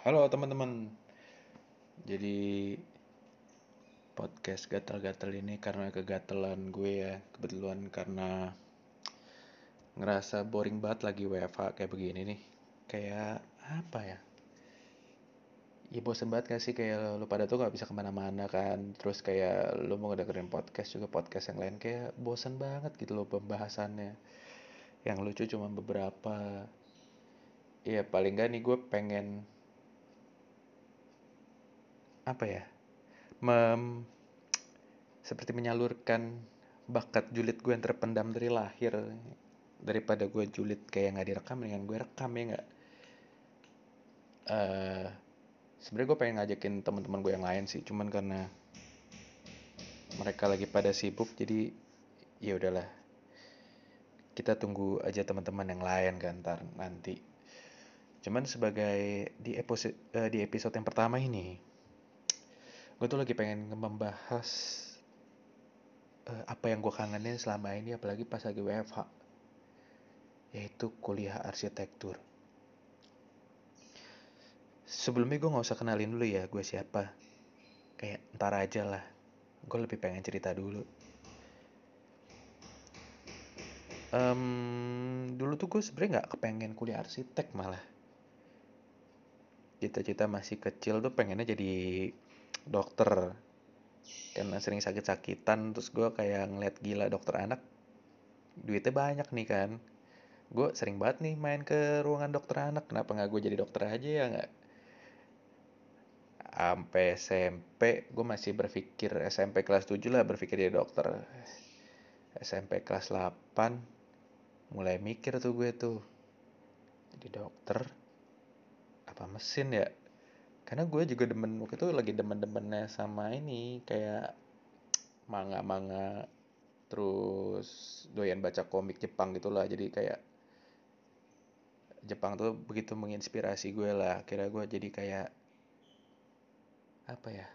Halo teman-teman. Jadi podcast gatal-gatal ini karena kegatelan gue ya. Kebetulan karena ngerasa boring banget lagi WFH kayak begini nih. Kayak apa ya? Ya bosen banget gak sih kayak lu pada tuh gak bisa ke mana-mana kan Terus kayak lu mau dengerin podcast juga podcast yang lain Kayak bosen banget gitu loh pembahasannya Yang lucu cuma beberapa Ya paling gak nih gue pengen apa ya mem, seperti menyalurkan bakat julid gue yang terpendam dari lahir daripada gue julid kayak nggak direkam dengan gue rekam ya nggak? Uh, sebenarnya gue pengen ngajakin teman-teman gue yang lain sih cuman karena mereka lagi pada sibuk jadi ya udahlah. Kita tunggu aja teman-teman yang lain kan nanti. Cuman sebagai di episode uh, di episode yang pertama ini gue tuh lagi pengen membahas uh, apa yang gue kangenin selama ini apalagi pas lagi WFH yaitu kuliah arsitektur. Sebelumnya gue nggak usah kenalin dulu ya gue siapa. Kayak ntar aja lah gue lebih pengen cerita dulu. Um, dulu tuh gue sebenarnya nggak kepengen kuliah arsitek malah. Cita-cita masih kecil tuh pengennya jadi dokter. Karena sering sakit-sakitan terus gue kayak ngeliat gila dokter anak duitnya banyak nih kan. Gue sering banget nih main ke ruangan dokter anak. Kenapa nggak gue jadi dokter aja ya nggak? Sampai SMP gue masih berpikir SMP kelas 7 lah berpikir jadi dokter. SMP kelas 8 mulai mikir tuh gue tuh. Jadi dokter apa mesin ya karena gue juga demen waktu itu lagi demen-demennya sama ini kayak manga-manga terus doyan baca komik Jepang gitulah. Jadi kayak Jepang tuh begitu menginspirasi gue lah. Kira gue jadi kayak apa ya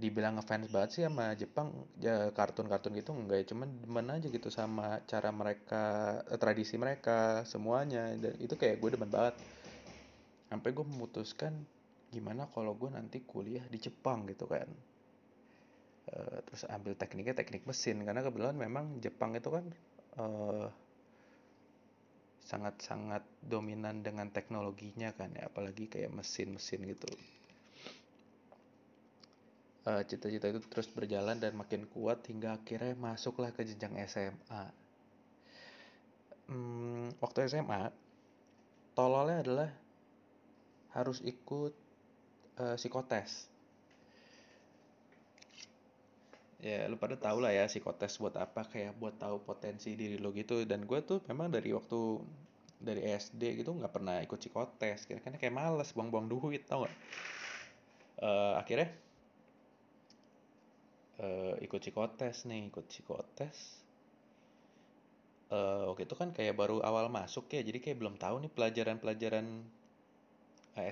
dibilang ngefans banget sih sama Jepang ya kartun-kartun gitu enggak ya. Cuman demen aja gitu sama cara mereka eh, tradisi mereka semuanya. Dan itu kayak gue demen banget. Sampai gue memutuskan gimana kalau gue nanti kuliah di Jepang gitu kan? Uh, terus ambil tekniknya teknik mesin karena kebetulan memang Jepang itu kan uh, sangat-sangat dominan dengan teknologinya kan ya apalagi kayak mesin-mesin gitu. Uh, cita-cita itu terus berjalan dan makin kuat hingga akhirnya masuklah ke jenjang SMA hmm, waktu SMA tololnya adalah harus ikut uh, psikotes. Ya lu pada tau lah ya psikotes buat apa kayak buat tahu potensi diri lo gitu. Dan gue tuh memang dari waktu dari SD gitu nggak pernah ikut psikotes. Karena kayak males buang-buang duit tau gak uh, akhirnya uh, ikut psikotes nih ikut psikotes. Uh, waktu itu kan kayak baru awal masuk ya jadi kayak belum tahu nih pelajaran-pelajaran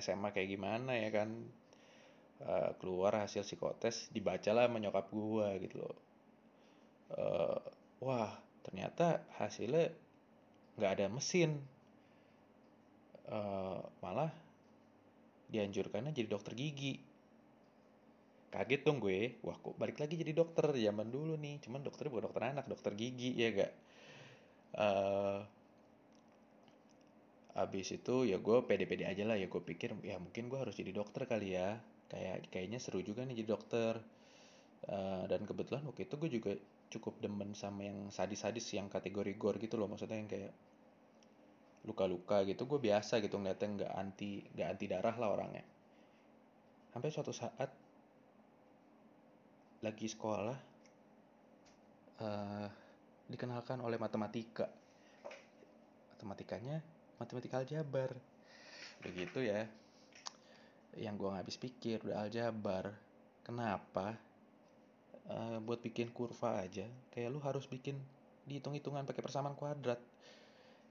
SMA kayak gimana ya kan. Uh, keluar hasil psikotes dibacalah menyokap gua gitu loh. Uh, wah ternyata hasilnya nggak ada mesin. Uh, malah dianjurkannya jadi dokter gigi. Kaget dong gue wah kok balik lagi jadi dokter zaman dulu nih. Cuman dokternya bukan dokter anak dokter gigi ya gak uh, abis itu ya gue pede-pede aja lah ya gue pikir ya mungkin gue harus jadi dokter kali ya. Kayak kayaknya seru juga nih jadi dokter. Uh, dan kebetulan waktu itu gue juga cukup demen sama yang sadis-sadis yang kategori gore gitu loh. Maksudnya yang kayak luka-luka gitu gue biasa gitu ngeliatnya nggak anti nggak anti darah lah orangnya. Sampai suatu saat lagi sekolah uh, dikenalkan oleh matematika. Matematikanya matematika aljabar. Begitu ya. Yang gue habis pikir udah aljabar. Kenapa? Uh, buat bikin kurva aja kayak lu harus bikin dihitung-hitungan pakai persamaan kuadrat.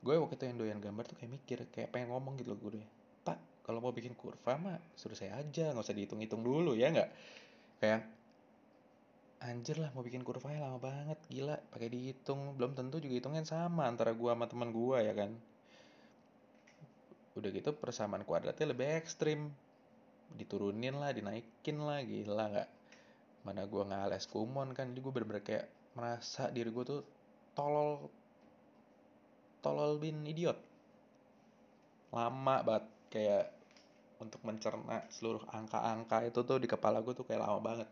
Gue waktu itu yang doyan gambar tuh kayak mikir kayak pengen ngomong gitu loh gue pak kalau mau bikin kurva mah suruh saya aja nggak usah dihitung-hitung dulu ya nggak? Kayak anjir lah mau bikin kurva ya lama banget gila pakai dihitung. Belum tentu juga hitungnya sama antara gue sama teman gue ya kan udah gitu persamaan kuadratnya lebih ekstrim. Diturunin lah dinaikin lah gila nggak? Mana gue nggak kumon kan jadi gue bener-bener kayak merasa diri gue tuh tolol tolol bin idiot. Lama banget kayak untuk mencerna seluruh angka-angka itu tuh di kepala gue tuh kayak lama banget.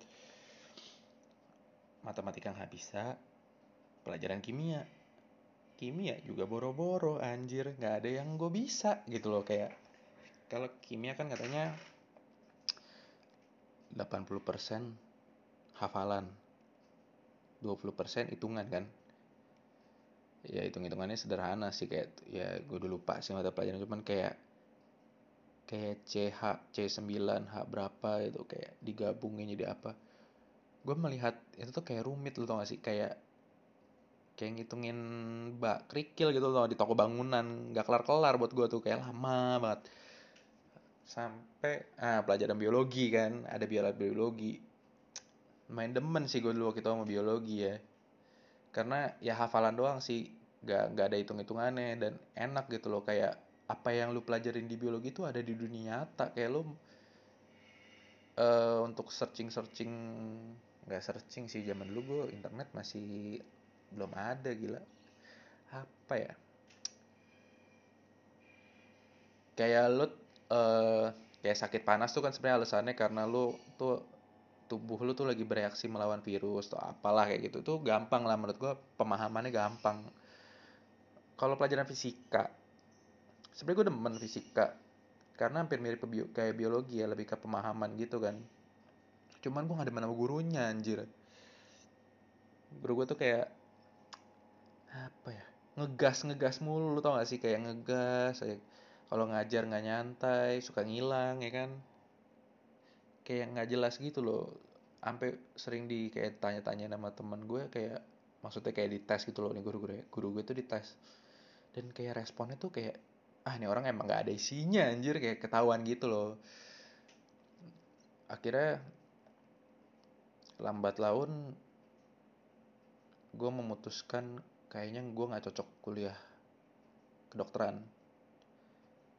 Matematika nggak bisa pelajaran kimia kimia juga boro-boro anjir. Nggak ada yang gue bisa gitu loh kayak kalau kimia kan katanya 80% hafalan 20% hitungan kan? Ya hitung-hitungannya sederhana sih kayak ya gue udah lupa sih mata pelajaran cuman kayak kayak CH C9 H berapa itu kayak digabungin jadi apa. Gue melihat itu tuh kayak rumit lo tau gak sih? Kayak kayak ngitungin bak kerikil gitu loh di toko bangunan. Nggak kelar kelar buat gue tuh kayak lama banget. Sampai ah pelajaran biologi kan ada biologi biologi. Main demen sih gue dulu waktu itu sama biologi ya. Karena ya hafalan doang sih gak nggak ada hitung hitungannya dan enak gitu loh kayak apa yang lu pelajarin di biologi itu ada di dunia nyata. Kayak lu uh, untuk searching searching nggak searching sih zaman dulu gue internet masih belum ada gila. Apa ya? Kayak lu uh, kayak sakit panas tuh kan sebenarnya alasannya karena lu tuh tubuh lu tuh lagi bereaksi melawan virus atau apalah kayak gitu. Tuh gampang lah menurut gue pemahamannya gampang. Kalau pelajaran fisika sebenarnya gue demen fisika. Karena hampir mirip bio, kayak biologi ya lebih ke pemahaman gitu kan. Cuman gue gak demen sama gurunya anjir. Guru gue tuh kayak apa ya? Ngegas ngegas mulu lu tau gak sih? Kayak ngegas kayak kalau ngajar nggak nyantai suka ngilang ya kan? Kayak nggak jelas gitu loh. Sampai sering di kayak tanya-tanya nama teman gue kayak maksudnya kayak dites gitu loh. Nih guru gue guru gue tuh dites. Dan kayak responnya tuh kayak ah ini orang emang nggak ada isinya anjir. Kayak ketahuan gitu loh. Akhirnya lambat laun gue memutuskan kayaknya gue nggak cocok kuliah kedokteran.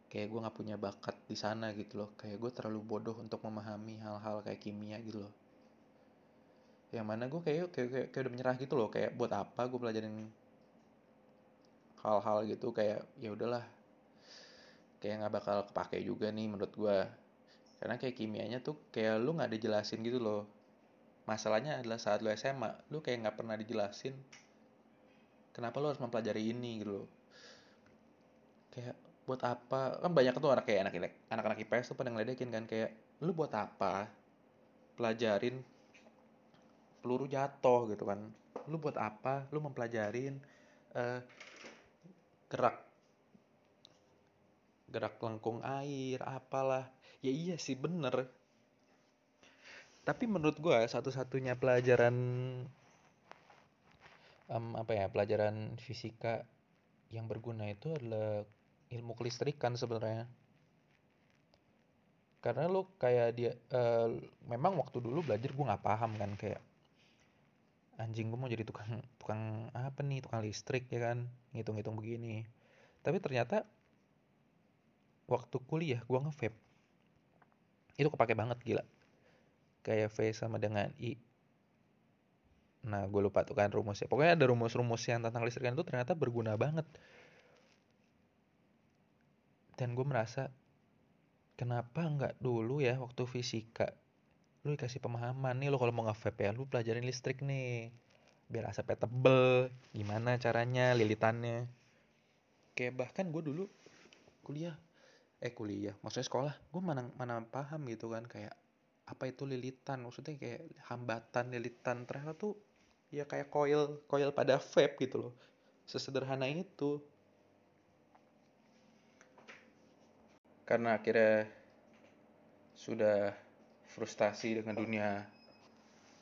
Kayak gue nggak punya bakat di sana gitu loh. Kayak gue terlalu bodoh untuk memahami hal-hal kayak kimia gitu loh. Yang mana gue kayak, kayak kayak kayak udah menyerah gitu loh. Kayak buat apa gue pelajarin hal-hal gitu? Kayak ya udahlah. Kayak nggak bakal kepake juga nih menurut gue karena kayak kimianya tuh kayak lu nggak dijelasin gitu loh. Masalahnya adalah saat lu SMA lu kayak nggak pernah dijelasin kenapa lu harus mempelajari ini gitu loh. Kayak buat apa? Kan banyak tuh anak kayak anak anak-anak IPS tuh pada ngeledekin kan kayak lu buat apa pelajarin peluru jatuh? Gitu kan. Lu buat apa? Lu mempelajarin uh, gerak gerak lengkung air apalah. Ya iya sih bener. Tapi menurut gue satu-satunya pelajaran um, apa ya pelajaran fisika yang berguna itu adalah ilmu kelistrikan sebenarnya. Karena lo kayak dia uh, memang waktu dulu belajar gue nggak paham kan kayak anjing gue mau jadi tukang tukang apa nih tukang listrik ya kan ngitung-ngitung begini. Tapi ternyata waktu kuliah gue nge-vape itu kepake banget gila. Kayak V sama dengan I nah gue lupa tuh kan rumusnya. Pokoknya ada rumus-rumus yang tentang listrikan itu ternyata berguna banget. Dan gue merasa kenapa nggak dulu ya waktu fisika lu dikasih pemahaman nih lo kalau mau nge-vape ya lu pelajarin listrik nih biar asapnya tebel gimana caranya lilitannya. Kayak bahkan gue dulu kuliah eh kuliah maksudnya sekolah gue mana mana paham gitu kan kayak apa itu lilitan maksudnya kayak hambatan lilitan ternyata tuh ya kayak coil coil pada vape gitu loh. Sesederhana itu. Karena akhirnya sudah frustasi dengan dunia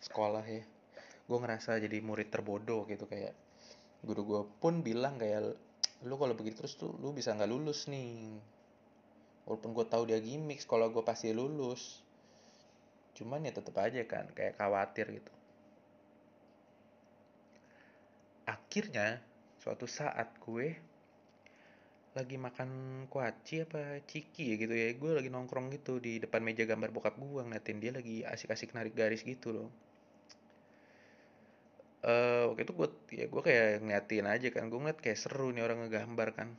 sekolah ya. Gue ngerasa jadi murid terbodoh gitu kayak guru gue pun bilang kayak lu kalau begitu terus tuh lu bisa nggak lulus nih. Walaupun gue tahu dia gimmick sekolah gue pasti lulus. Cuman ya tetap aja kan kayak khawatir gitu akhirnya suatu saat gue lagi makan kuaci apa ciki ya gitu ya. Gue lagi nongkrong gitu di depan meja gambar bokap gue ngeliatin dia lagi asik-asik narik garis gitu loh. Uh, waktu itu gue ya gue kayak ngeliatin aja kan. Gue ngeliat kayak seru nih orang ngegambar kan.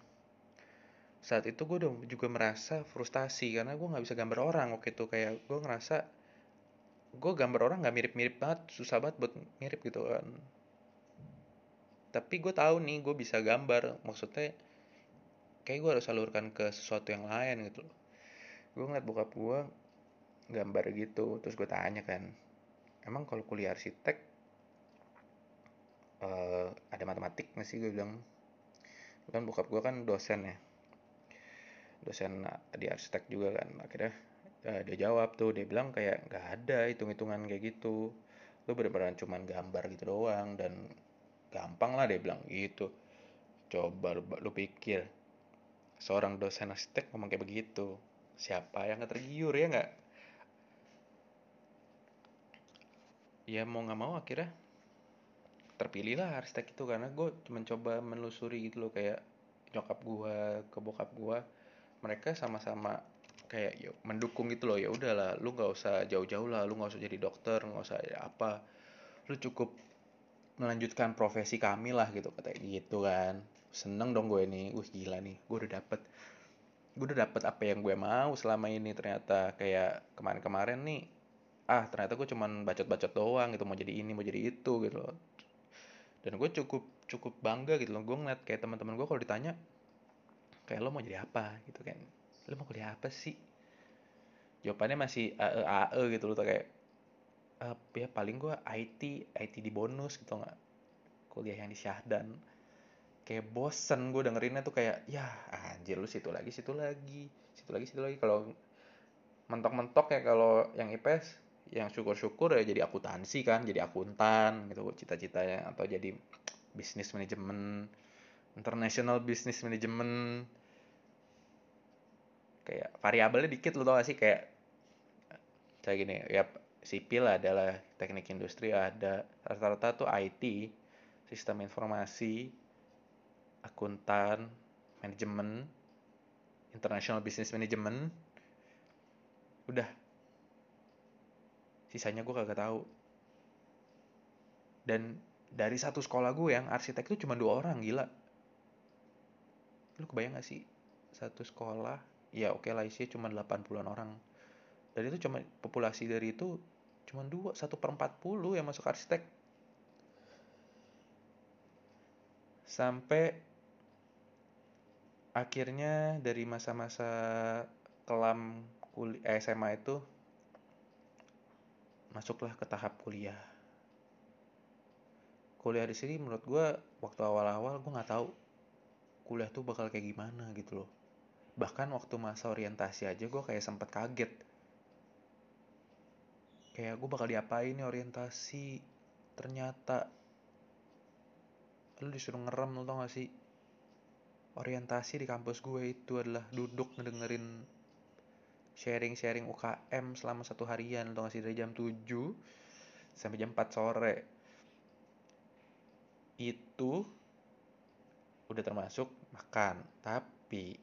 Saat itu gue dong juga merasa frustasi karena gue nggak bisa gambar orang waktu itu. Kayak gue ngerasa gue gambar orang nggak mirip-mirip banget susah banget buat mirip gitu kan tapi gue tahu nih gue bisa gambar. Maksudnya kayak gue harus salurkan ke sesuatu yang lain gitu loh. Gue ngeliat bokap gue gambar gitu terus gue tanya kan emang kalau kuliah arsitek uh, ada matematik nggak sih? Gue bilang. Kan bokap gue kan dosen ya. Dosen di arsitek juga kan. Akhirnya uh, dia jawab tuh dia bilang kayak nggak ada hitung-hitungan kayak gitu. Lu bener-bener cuman gambar gitu doang dan gampang lah dia bilang gitu. Coba lu, pikir seorang dosen arsitek ngomong kayak begitu siapa yang gak tergiur ya nggak? Ya mau nggak mau akhirnya terpilih lah arsitek itu karena gue mencoba menelusuri gitu loh kayak nyokap gue ke bokap gue mereka sama-sama kayak yuk mendukung gitu loh ya udahlah lu nggak usah jauh-jauh lah lu nggak usah jadi dokter nggak usah ya apa lu cukup melanjutkan profesi kami lah gitu. Kayak gitu kan. Seneng dong gue nih. Wih gila nih. Gue udah dapet. Gue udah dapet apa yang gue mau selama ini. Ternyata kayak kemarin-kemarin nih ah ternyata gue cuman bacot-bacot doang gitu. Mau jadi ini mau jadi itu gitu loh. Dan gue cukup cukup bangga gitu loh. Gue ngeliat kayak teman-teman gue kalau ditanya kayak lo mau jadi apa? Gitu kan. Lo mau kuliah apa sih? Jawabannya masih ae ae gitu loh. Kayak uh, ya paling gue IT IT di bonus gitu nggak? Kuliah yang di Syahdan. Kayak bosen gue dengerinnya tuh kayak ya anjir lu situ lagi situ lagi situ lagi situ lagi. Kalau mentok-mentok ya kalau yang IPS yang syukur-syukur ya jadi akuntansi kan jadi akuntan gitu cita-citanya atau jadi bisnis manajemen international business management kayak variabelnya dikit lo tau gak sih? Kayak kayak gini ya sipil adalah teknik industri ada rata-rata tuh IT sistem informasi akuntan, manajemen, international business management. Udah. Sisanya gue kagak tahu. Dan dari satu sekolah gue yang arsitek itu cuma dua orang, gila. Lu kebayang gak sih? Satu sekolah, ya oke okay lah isinya cuma 80-an orang. Dan itu cuma populasi dari itu cuma dua, satu per 40 yang masuk arsitek. Sampai akhirnya dari masa-masa kelam kuliah eh, SMA itu masuklah ke tahap kuliah. Kuliah di sini menurut gue waktu awal-awal gue nggak tahu kuliah tuh bakal kayak gimana gitu loh. Bahkan waktu masa orientasi aja gue kayak sempet kaget. Kayak gue bakal diapain nih orientasi. Ternyata lu disuruh ngerem lo tau gak sih? Orientasi di kampus gue itu adalah duduk ngedengerin sharing-sharing UKM selama satu harian atau ngasih dari jam 7 sampai jam 4 sore. Itu udah termasuk makan. Tapi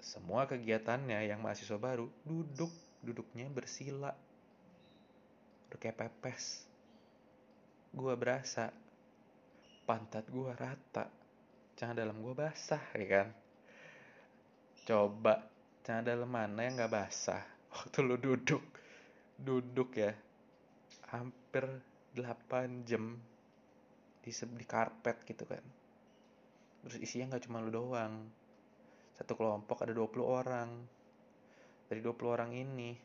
semua kegiatannya yang mahasiswa baru duduk. Duduknya bersila udah kayak pepes. Gue berasa. Pantat gue rata. Jangan dalam gue basah ya kan? Coba jangan dalam mana yang nggak basah? Waktu lu duduk. Duduk ya. Hampir 8 jam di di karpet gitu kan. Terus isinya nggak cuma lu doang. Satu kelompok ada 20 orang. Dari 20 orang ini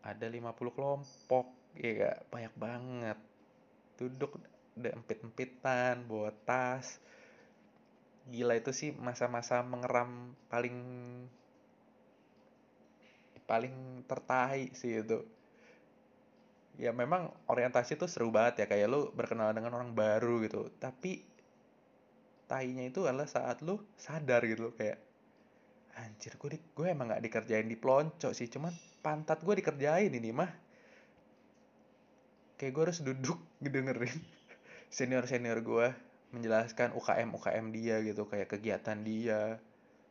ada 50 kelompok ya gak banyak banget. Duduk udah empit-empitan bawa tas. Gila itu sih masa-masa mengeram paling paling tertahi sih itu. Ya memang orientasi tuh seru banget ya kayak lu berkenalan dengan orang baru gitu. Tapi tahinya itu adalah saat lu sadar gitu kayak anjir gue di, gue emang gak dikerjain di pelonco sih cuman pantat gue dikerjain ini mah. Kayak gue harus duduk ngedengerin senior senior gue menjelaskan UKM UKM dia gitu kayak kegiatan dia.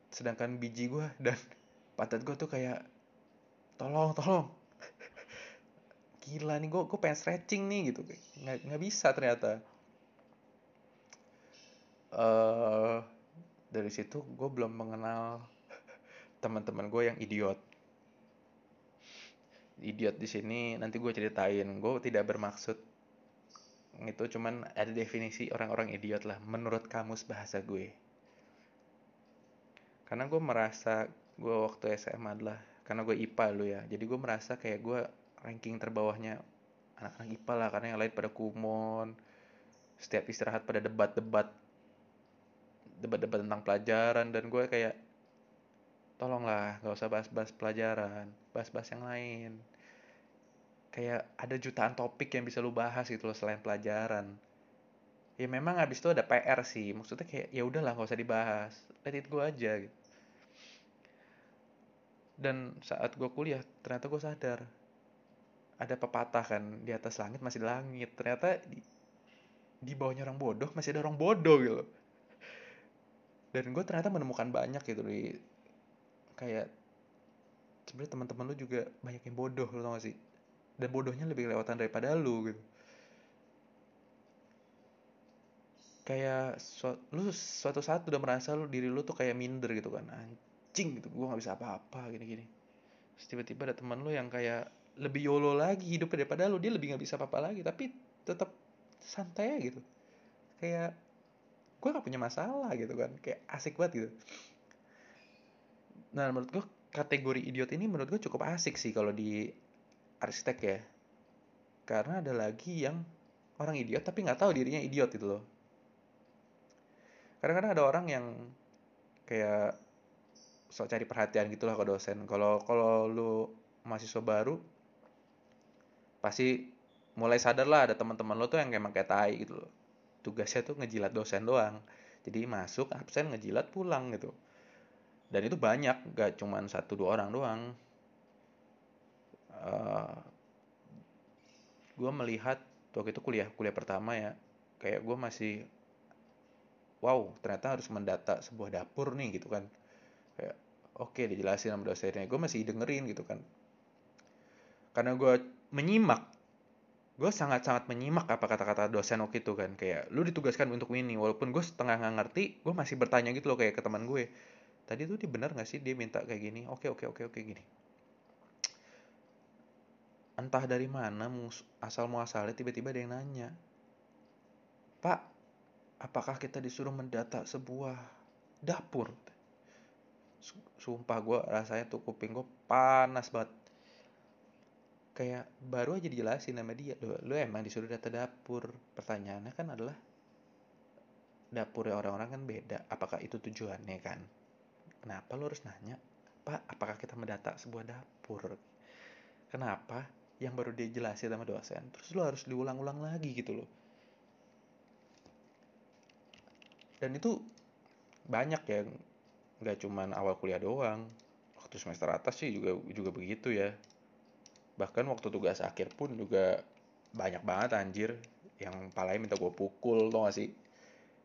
Sedangkan biji gue dan pantat gue tuh kayak tolong tolong. Gila nih gue gue pengen stretching nih gitu nggak nggak bisa ternyata. Uh, dari situ gue belum mengenal teman-teman gue yang idiot. Idiot di sini nanti gue ceritain. Gue tidak bermaksud itu cuman ada definisi orang-orang idiot lah menurut kamus bahasa gue. Karena gue merasa gue waktu SMA adalah karena gue IPA lu ya jadi gue merasa kayak gue ranking terbawahnya anak-anak IPA lah karena yang lain pada kumon setiap istirahat pada debat-debat debat-debat tentang pelajaran dan gue kayak tolonglah gak usah bahas-bahas pelajaran bahas-bahas yang lain. Kayak ada jutaan topik yang bisa lu bahas gitu loh selain pelajaran. Ya memang abis itu ada PR sih maksudnya kayak ya udahlah gak usah dibahas let it go aja gitu. Dan saat gue kuliah ternyata gue sadar ada pepatah kan di atas langit masih langit. Ternyata di, di bawahnya orang bodoh masih ada orang bodoh gitu dan gue ternyata menemukan banyak gitu di kayak sebenarnya teman-teman lu juga banyak yang bodoh lo tau gak sih? Dan bodohnya lebih kelewatan daripada lu gitu. Kayak su lu suatu saat udah merasa lu diri lu tuh kayak minder gitu kan. Anjing gitu gue nggak bisa apa-apa gini-gini. Tiba-tiba ada teman lu yang kayak lebih yolo lagi hidup daripada lu dia lebih nggak bisa apa-apa lagi tapi tetap santai gitu. Kayak gue gak punya masalah gitu kan kayak asik banget gitu nah menurut gue kategori idiot ini menurut gue cukup asik sih kalau di arsitek ya. Karena ada lagi yang orang idiot tapi nggak tahu dirinya idiot gitu loh. Kadang-kadang ada orang yang kayak sok cari perhatian gitulah ke dosen. Kalau kalau lu mahasiswa baru pasti mulai sadar lah ada teman-teman lo tuh yang emang kayak tai gitu loh. Tugasnya tuh ngejilat dosen doang. Jadi masuk absen ngejilat pulang gitu dan itu banyak gak cuman satu dua orang doang. Uh, eh, gue melihat waktu itu kuliah kuliah pertama ya kayak gue masih wow ternyata harus mendata sebuah dapur nih gitu kan. Kayak oke okay, dijelasin sama dosennya. Gue masih dengerin gitu kan. Karena gue menyimak gue sangat-sangat menyimak apa kata-kata dosen waktu itu kan. Kayak lu ditugaskan untuk ini. Walaupun gue setengah nggak ngerti gue masih bertanya gitu loh kayak ke teman gue tadi tuh dia benar nggak sih dia minta kayak gini oke oke oke oke gini. Entah dari mana asal muasalnya tiba-tiba ada yang nanya pak apakah kita disuruh mendata sebuah dapur? Sumpah gue rasanya tuh kuping gue panas banget. Kayak baru aja dijelasin sama dia lu, lu emang disuruh data dapur? Pertanyaannya kan adalah dapurnya orang-orang kan beda apakah itu tujuannya kan kenapa lu harus nanya? Pak apakah kita mendata sebuah dapur? Kenapa? Yang baru dia jelasin sama dosen terus lu harus diulang-ulang lagi gitu loh. Dan itu banyak ya nggak cuman awal kuliah doang. Waktu semester atas sih juga juga begitu ya. Bahkan waktu tugas akhir pun juga banyak banget anjir. Yang palanya minta gue pukul tau gak sih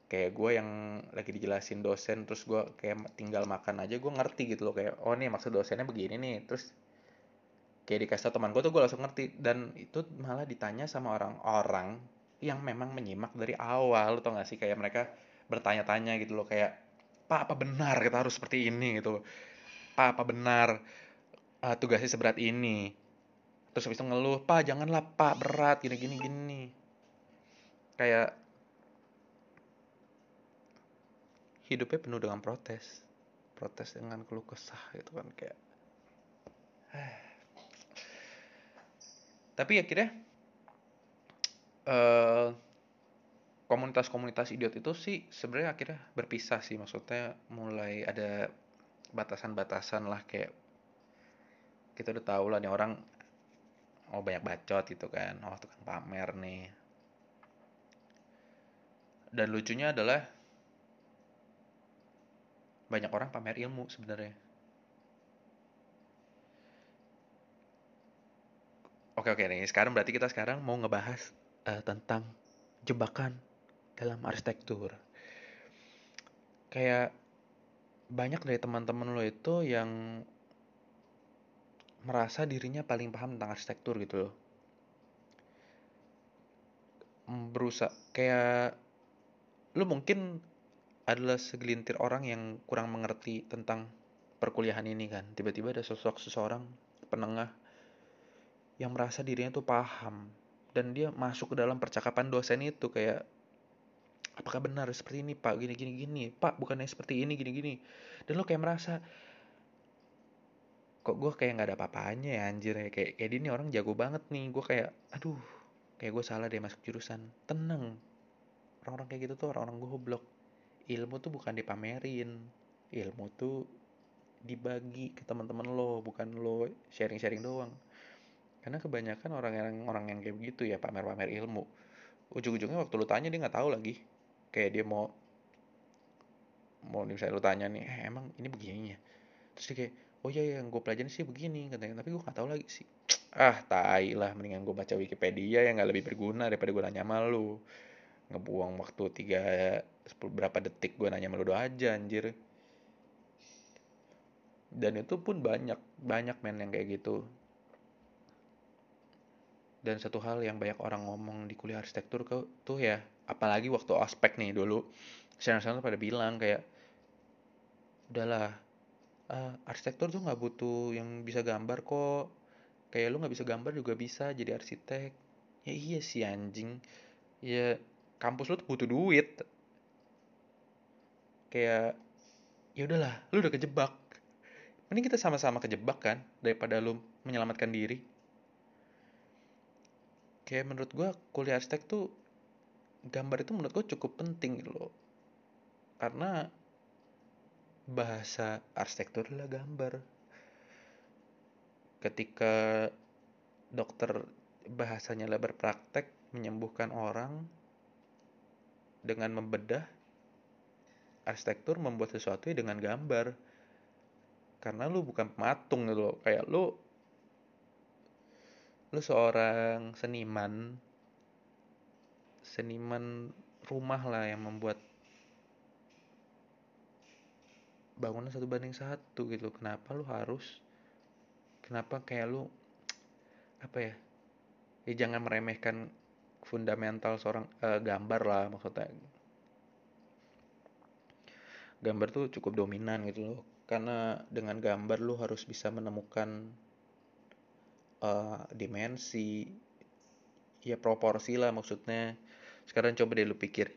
kayak gue yang lagi dijelasin dosen terus gue kayak tinggal makan aja gue ngerti gitu loh kayak oh nih maksud dosennya begini nih. Terus kayak dikasih teman gue tuh gue langsung ngerti dan itu malah ditanya sama orang-orang yang memang menyimak dari awal tau gak sih? Kayak mereka bertanya-tanya gitu loh kayak pak apa benar kita harus seperti ini? Gitu pak apa benar uh, tugasnya seberat ini? Terus habis itu ngeluh pak janganlah pak berat gini gini gini. Kayak hidupnya penuh dengan protes. Protes dengan keluh kesah gitu kan kayak tapi akhirnya uh, komunitas-komunitas idiot itu sih sebenarnya akhirnya berpisah sih. Maksudnya mulai ada batasan-batasan lah kayak kita udah tahu lah nih orang oh banyak bacot gitu kan. Oh tukang pamer nih. Dan lucunya adalah banyak orang pamer ilmu sebenarnya. Oke oke nih. Sekarang berarti kita sekarang mau ngebahas uh, tentang jebakan dalam arsitektur. Kayak banyak dari teman-teman lo itu yang merasa dirinya paling paham tentang arsitektur gitu loh. Berusaha kayak lu mungkin adalah segelintir orang yang kurang mengerti tentang perkuliahan ini kan. Tiba-tiba ada sosok seseorang penengah yang merasa dirinya tuh paham. Dan dia masuk ke dalam percakapan dosen itu kayak apakah benar seperti ini pak? Gini gini gini. Pak bukannya seperti ini gini gini. Dan lo kayak merasa kok gue kayak nggak ada apa-apanya ya anjir ya? Kayak kayak ini orang jago banget nih. Gue kayak aduh kayak gue salah deh masuk jurusan. Tenang. Orang-orang kayak gitu tuh orang-orang goblok ilmu tuh bukan dipamerin. Ilmu tuh dibagi ke teman-teman lo bukan lo sharing-sharing doang. Karena kebanyakan orang yang orang yang kayak begitu ya pamer-pamer ilmu. Ujung-ujungnya waktu lu tanya dia nggak tahu lagi. Kayak dia mau mau misalnya lu tanya nih eh, emang ini begini ya terus dia kayak oh iya yang gue pelajarin sih begini katanya. Tapi gue nggak tahu lagi sih. Ah tai lah mendingan gue baca Wikipedia yang nggak lebih berguna daripada gue nanya malu ngebuang waktu tiga sepuluh berapa detik gue nanya doa aja anjir. Dan itu pun banyak banyak men yang kayak gitu. Dan satu hal yang banyak orang ngomong di kuliah arsitektur tuh ya apalagi waktu ospek nih dulu sana-sana pada bilang kayak udahlah uh, arsitektur tuh nggak butuh yang bisa gambar kok. Kayak lu nggak bisa gambar juga bisa jadi arsitek. Ya iya sih anjing. Ya kampus lu tuh butuh duit. Kayak ya udahlah lu udah kejebak. Mending kita sama-sama kejebak kan daripada lu menyelamatkan diri. Kayak menurut gue kuliah arsitek tuh gambar itu menurut gue cukup penting gitu loh. Karena bahasa arsitektur adalah gambar. Ketika dokter bahasanya adalah berpraktek menyembuhkan orang dengan membedah arsitektur membuat sesuatu dengan gambar. Karena lu bukan pematung gitu kayak lu lu seorang seniman seniman rumah lah yang membuat bangunan satu banding satu gitu. Kenapa lu harus kenapa kayak lu apa ya ya jangan meremehkan fundamental seorang uh, gambar lah maksudnya. Gambar tuh cukup dominan gitu loh. Karena dengan gambar lu harus bisa menemukan uh, dimensi ya proporsi lah maksudnya. Sekarang coba deh lu pikir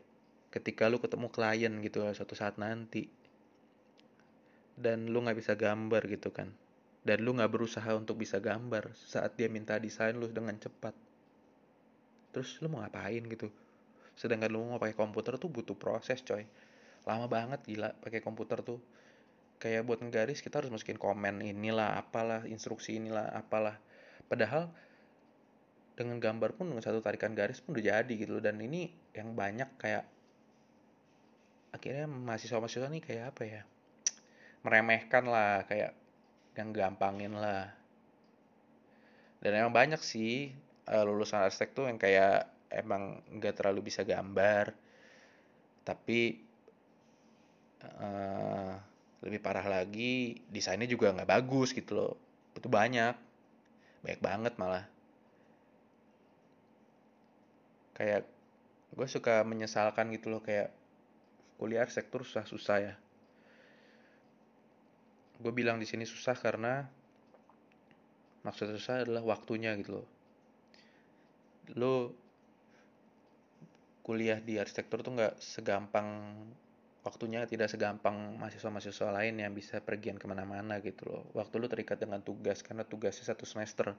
ketika lu ketemu klien gitu lah suatu saat nanti dan lu nggak bisa gambar gitu kan dan lu nggak berusaha untuk bisa gambar saat dia minta desain lu dengan cepat terus lu mau ngapain gitu? Sedangkan lu mau pakai komputer tuh butuh proses coy. Lama banget gila pakai komputer tuh. Kayak buat ngegaris kita harus masukin komen inilah apalah instruksi inilah apalah. Padahal dengan gambar pun dengan satu tarikan garis pun udah jadi gitu loh. Dan ini yang banyak kayak akhirnya mahasiswa-mahasiswa nih kayak apa ya? Meremehkan lah kayak yang gampangin lah. Dan emang banyak sih uh, lulusan arsitek tuh yang kayak emang nggak terlalu bisa gambar tapi uh, lebih parah lagi desainnya juga nggak bagus gitu loh. Itu banyak banyak banget malah. Kayak gue suka menyesalkan gitu loh kayak kuliah arsitektur susah-susah ya. Gue bilang di sini susah karena maksud susah adalah waktunya gitu loh lo kuliah di arsitektur tuh nggak segampang waktunya tidak segampang mahasiswa-mahasiswa lain yang bisa pergian ke mana-mana gitu loh. Waktu lu terikat dengan tugas karena tugasnya satu semester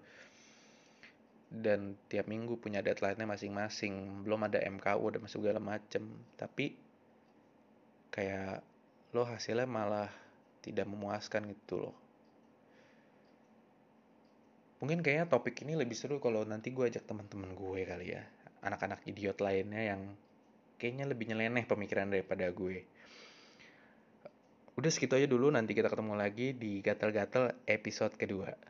dan tiap minggu punya deadline-nya masing-masing. Belum ada MKU dan segala macem. Tapi kayak lo hasilnya malah tidak memuaskan gitu loh. Mungkin kayaknya topik ini lebih seru kalau nanti gue ajak teman-teman gue kali ya. Anak-anak idiot lainnya yang kayaknya lebih nyeleneh pemikiran daripada gue. Udah segitu aja dulu, nanti kita ketemu lagi di Gatal-Gatal episode kedua.